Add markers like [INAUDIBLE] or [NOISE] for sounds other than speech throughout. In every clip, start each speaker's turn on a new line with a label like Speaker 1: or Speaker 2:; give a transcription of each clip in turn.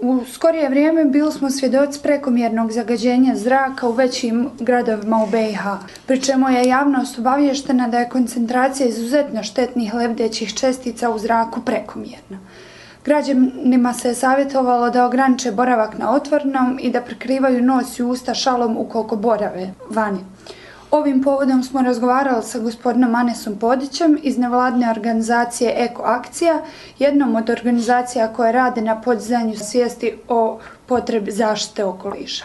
Speaker 1: U skorije vrijeme bili smo svjedoci prekomjernog zagađenja zraka u većim gradovima u BiH, pri čemu je javnost obavještena da je koncentracija izuzetno štetnih lebdećih čestica u zraku prekomjerna. Građanima se je savjetovalo da ograniče boravak na otvornom i da prekrivaju nos i usta šalom ukoliko borave vani. Ovim povodom smo razgovarali sa gospodinom Anesom Podićem iz nevladne organizacije Eko Akcija, jednom od organizacija koje rade na podizanju svijesti o potrebi zaštite okoliša.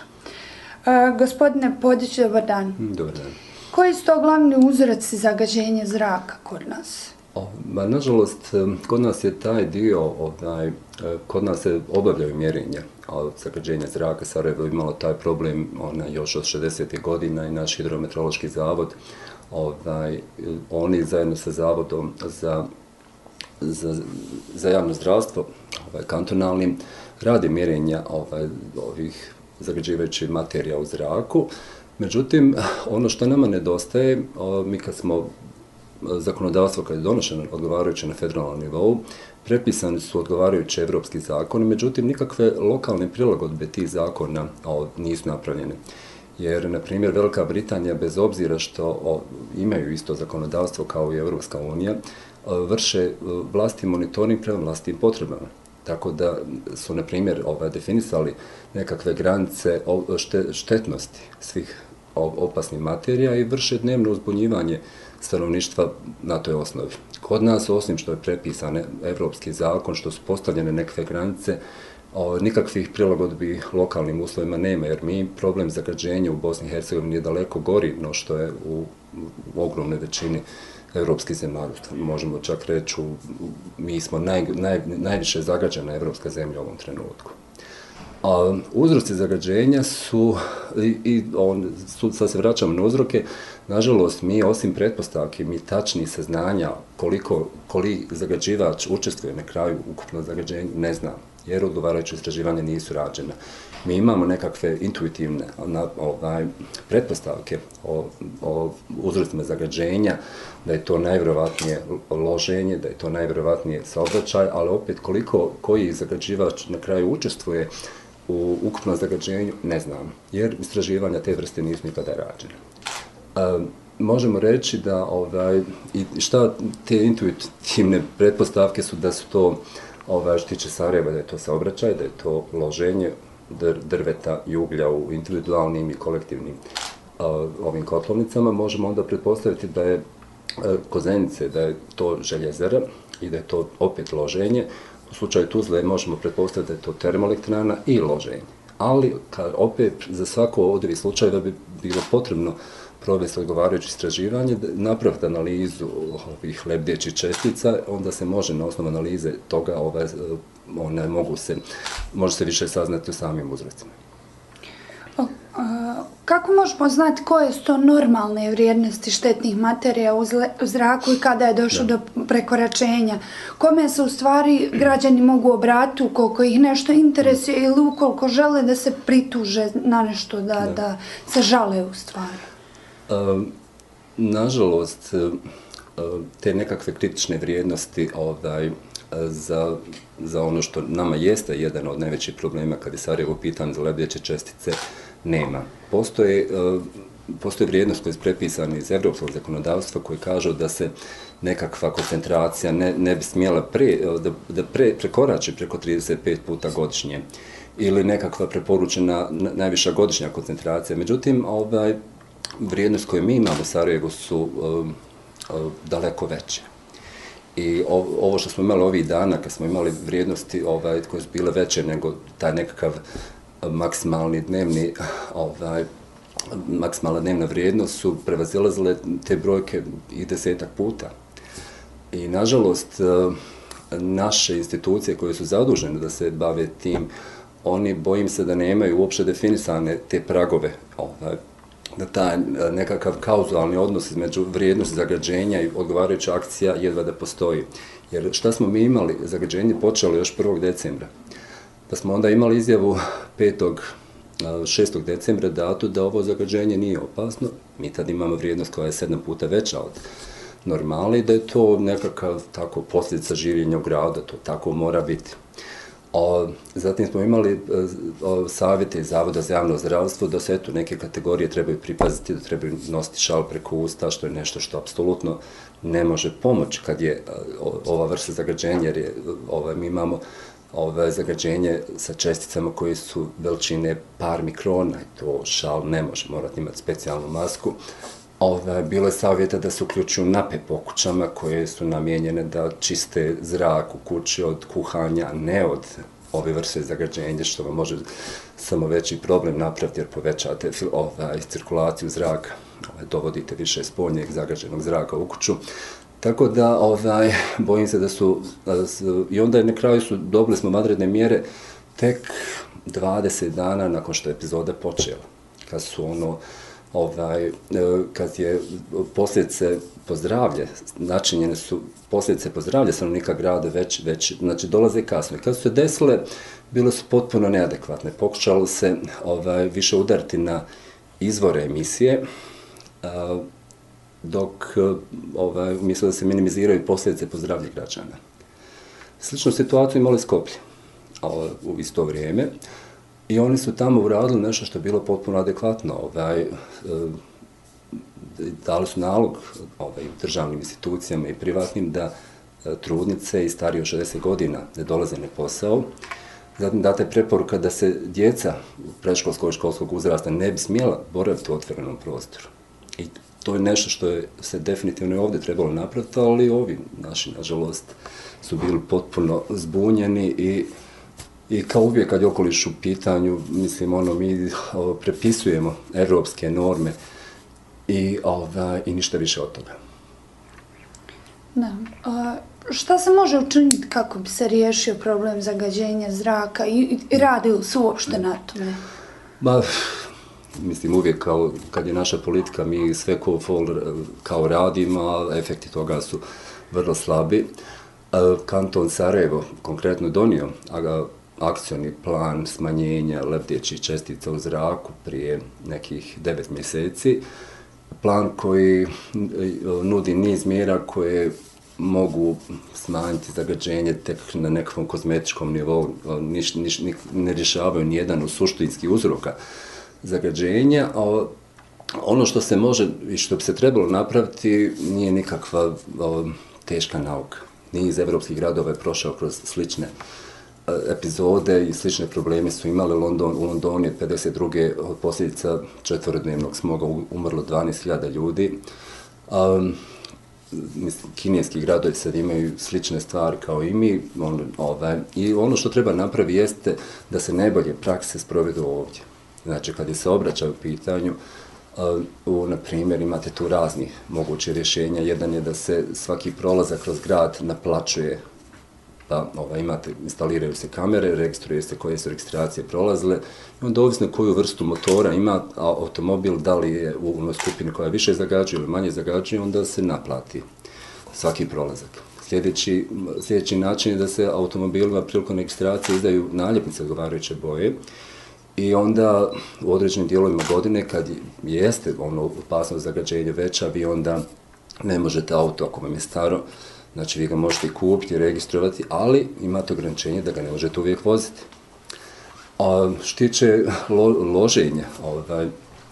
Speaker 1: E, gospodine Podić, dobar dan.
Speaker 2: Dobar dan.
Speaker 1: Koji su to glavni uzroci zagađenja zraka kod nas?
Speaker 2: O, ba, nažalost, kod nas je taj dio, ovaj, kod nas se obavljaju mjerenja a zagađenja zraka. Sarajevo imalo taj problem ona, još od 60. godina i naš hidrometrološki zavod, ovaj, oni zajedno sa zavodom za, za, za javno zdravstvo, ovaj, kantonalnim, radi mjerenja ovaj, ovih zagađivajućih materija u zraku. Međutim, ono što nama nedostaje, mi kad smo zakonodavstvo kad je donošeno odgovarajuće na federalnom nivou, prepisani su odgovarajući evropski zakoni, međutim, nikakve lokalne prilagodbe tih zakona o, nisu napravljene. Jer, na primjer, Velika Britanija, bez obzira što o, imaju isto zakonodavstvo kao i Evropska unija, e, vrše e, vlasti monitoring prema vlastnim potrebama. Tako da su, na primjer, ovaj, definisali nekakve granice štetnosti svih opasnih materija i vrše dnevno uzbunjivanje stanovništva na toj osnovi. Kod nas, osim što je prepisan evropski zakon, što su postavljene nekakve granice, o, nikakvih prilagodbi lokalnim uslovima nema, jer mi problem zagađenja u Bosni i Hercegovini je daleko gori no što je u, u ogromnoj većini evropskih zemalja. Možemo čak reći, mi smo naj, naj, najviše zagađena evropska zemlja u ovom trenutku. A uzroci zagađenja su, i, i on, su, sad se vraćamo na uzroke, nažalost, mi osim pretpostavke, mi tačni saznanja koliko, koli zagađivač učestvuje na kraju ukupno zagađenje, ne znam, jer odgovarajuće istraživanje nisu rađena. Mi imamo nekakve intuitivne na, ovaj, pretpostavke o, o uzrocima zagađenja, da je to najvjerovatnije loženje, da je to najvjerovatnije saobraćaj, ali opet koliko koji zagađivač na kraju učestvuje, u ukupnom zagađenju, ne znam, jer istraživanja te vrste nisu nikada rađene. E, možemo reći da ovaj, i šta te intuitivne pretpostavke su da su to ovaj, što tiče Sarajeva, da je to saobraćaj, da je to loženje dr drveta i uglja u individualnim i kolektivnim uh, ovim kotlovnicama, možemo onda pretpostaviti da je uh, kozenice, da je to željezara i da je to opet loženje, U slučaju Tuzle možemo pretpostaviti da je to termoelektrana i loženje. Ali, ka, opet, za svako od ovih slučajeva bi bilo potrebno provesti odgovarajuće istraživanje, napraviti analizu ovih lebdećih čestica, onda se može na osnovu analize toga, ove, one mogu se, može se više saznati o samim uzrocima.
Speaker 1: Kako možemo znati koje su to normalne vrijednosti štetnih materija u zraku i kada je došlo da. do prekoračenja? Kome se u stvari građani mogu obratiti ukoliko ih nešto interesuje ili ukoliko žele da se prituže na nešto da, da. da se žale u stvari?
Speaker 2: Um, nažalost, te nekakve kritične vrijednosti ovaj, za, za ono što nama jeste jedan od najvećih problema kad je Sarajevo pitan za lebdeće čestice, nema. Postoje, e, postoje vrijednost koje je prepisana iz evropskog zakonodavstva koji kažu da se nekakva koncentracija ne, ne bi smjela pre, e, da, da pre, prekorači preko 35 puta godišnje ili nekakva preporučena najviša godišnja koncentracija. Međutim, ovaj, vrijednost koje mi imamo u Sarajevu su uh, uh, daleko veće. I ovo što smo imali ovih dana, kad smo imali vrijednosti ovaj, koje su bile veće nego taj nekakav maksimalni dnevni ovaj maksimalna dnevna vrijednost su prevazilazile te brojke i desetak puta. I nažalost eh, naše institucije koje su zadužene da se bave tim, oni bojim se da nemaju uopšte definisane te pragove, ovaj, da taj eh, nekakav kauzualni odnos između vrijednosti zagađenja i odgovarajuća akcija jedva da postoji. Jer šta smo mi imali, zagađenje počelo još 1. decembra pa smo onda imali izjavu 5. 6. decembra datu da ovo zagađenje nije opasno. Mi tad imamo vrijednost koja je sedam puta veća od normale i da je to nekakav tako posljedica življenja u gradu, to tako mora biti. O, zatim smo imali o, savjete iz Zavoda za javno zdravstvo da se eto neke kategorije trebaju pripaziti, da trebaju nositi šal preko usta, što je nešto što apsolutno ne može pomoći kad je o, ova vrsta zagađenja, jer je, ova, mi imamo ove zagađenje sa česticama koje su veličine par mikrona i to šal ne može, morate imati specijalnu masku. Ove, bilo je savjeta da se uključuju nape po kućama koje su namijenjene da čiste zrak u kući od kuhanja, ne od ove vrste zagađenja, što vam može samo veći problem napraviti jer povećate ovaj, cirkulaciju zraka, ovaj, dovodite više spoljnjeg zagađenog zraka u kuću. Tako da, ovaj, [LAUGHS] bojim se da su, i onda je na kraju su, dobili smo madredne mjere tek 20 dana nakon što je epizoda počela. Kad su ono, ovaj, e, kad je posljedice pozdravlje, načinjene su posljedice pozdravlje stanovnika grada već, već, znači dolaze kasno. Kad su se desile, bile su potpuno neadekvatne. Pokušalo se ovaj, više udariti na izvore emisije, dok eh, ovaj, mislim da se minimiziraju posljedice po zdravlje građana. Sličnu situaciju imali Skoplje ovaj, u isto vrijeme i oni su tamo uradili nešto što je bilo potpuno adekvatno. Ovaj, eh, dali su nalog ovaj, državnim institucijama i privatnim da eh, trudnice i starije od 60 godina ne dolaze na posao. Zatim date preporuka da se djeca preškolskog i školskog uzrasta ne bi smjela boraviti u otvorenom prostoru. I to je nešto što je se definitivno ovdje trebalo napraviti, ali ovi naši, nažalost, su bili potpuno zbunjeni i I kao uvijek kad je okoliš u pitanju, mislim, ono, mi o, prepisujemo evropske norme i, ova, i ništa više od toga.
Speaker 1: Da. A, šta se može učiniti kako bi se riješio problem zagađenja zraka i, i radi li se uopšte na tome?
Speaker 2: Ba, mislim uvijek kao kad je naša politika mi sve ko fol kao radimo, a efekti toga su vrlo slabi. E, kanton Sarajevo konkretno donio akcioni plan smanjenja lebdećih čestica u zraku prije nekih devet mjeseci. Plan koji e, nudi niz mjera koje mogu smanjiti zagađenje tek na nekakvom kozmetičkom nivou, niš, niš, ne rješavaju nijedan od suštinski uzroka zagađenja, a ono što se može i što bi se trebalo napraviti nije nikakva o, teška nauka. Niz evropskih gradova je prošao kroz slične e, epizode i slične probleme su imali London, u Londoni 52. od posljedica četvorodnevnog smoga umrlo 12.000 ljudi. Um, mislim, kineski gradovi sad imaju slične stvari kao i mi. On, ovaj, I ono što treba napravi jeste da se najbolje prakse sprovedu ovdje. Znači, kad je se obraća u pitanju, eh, u, na primjer, imate tu raznih moguće rješenja. Jedan je da se svaki prolazak kroz grad naplaćuje pa ovaj, imate, instaliraju se kamere, registruje se koje su registracije prolazile i onda ovisno koju vrstu motora ima automobil, da li je u onoj skupini koja više zagađuje ili manje zagađuje, onda se naplati svaki prolazak. Sljedeći, sljedeći način je da se automobilima prilikom registracije izdaju naljepnice odgovarajuće boje I onda u određenim dijelovima godine kad jeste ono opasnost zagađenja veća, vi onda ne možete auto ako vam je staro, znači vi ga možete kupiti, registrovati, ali imate ograničenje da ga ne možete uvijek voziti. A štiće lo, loženja, ovaj,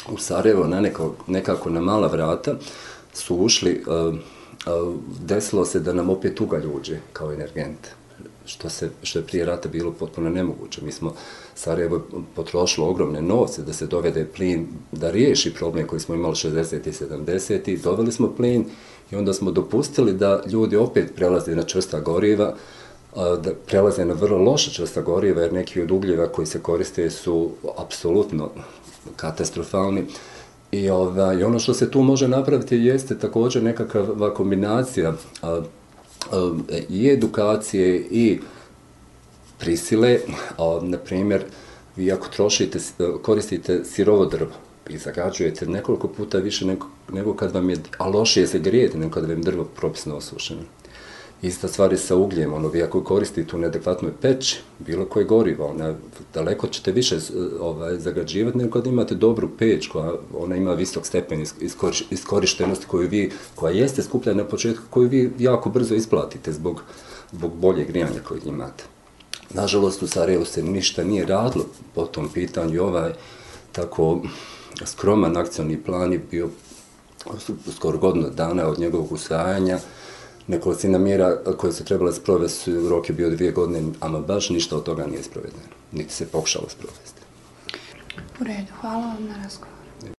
Speaker 2: u Sarajevo na neko, nekako na mala vrata su ušli, uh, uh, desilo se da nam opet ugalj uđe kao energent što se što je prije rata bilo potpuno nemoguće. Mi smo Sarajevo potrošilo ogromne novce da se dovede plin, da riješi problem koji smo imali 60. i 70. i doveli smo plin i onda smo dopustili da ljudi opet prelaze na čvrsta goriva, da prelaze na vrlo loša čvrsta goriva, jer neki od ugljeva koji se koriste su apsolutno katastrofalni. I, ova, I ono što se tu može napraviti jeste također nekakva kombinacija a, i edukacije i prisile, a, na primjer, vi ako trošite, e, koristite sirovo drvo i zagađujete nekoliko puta više nego, nego kad vam je, a lošije se grijete nego kad vam je drvo propisno osušeno. Ista stvar je sa ugljem, ono, vi ako koristite tu neadekvatnu peć, bilo koje gorivo, ona, daleko ćete više ovaj, zagađivati nego kad imate dobru peć koja ona ima visok stepen iskorištenosti koju vi, koja jeste skupljena na početku, koju vi jako brzo isplatite zbog, zbog bolje grijanja koje imate. Nažalost, u Sarajevu se ništa nije radilo po tom pitanju. Ovaj tako skroman akcioni plan je bio skoro godinu dana od njegovog usvajanja. Nekolicina mjera koje se trebala sprovesti, rok je bio dvije godine, ama baš ništa od toga nije sprovedeno. Niti se pokušalo sprovesti.
Speaker 1: U redu, hvala vam na razgovor.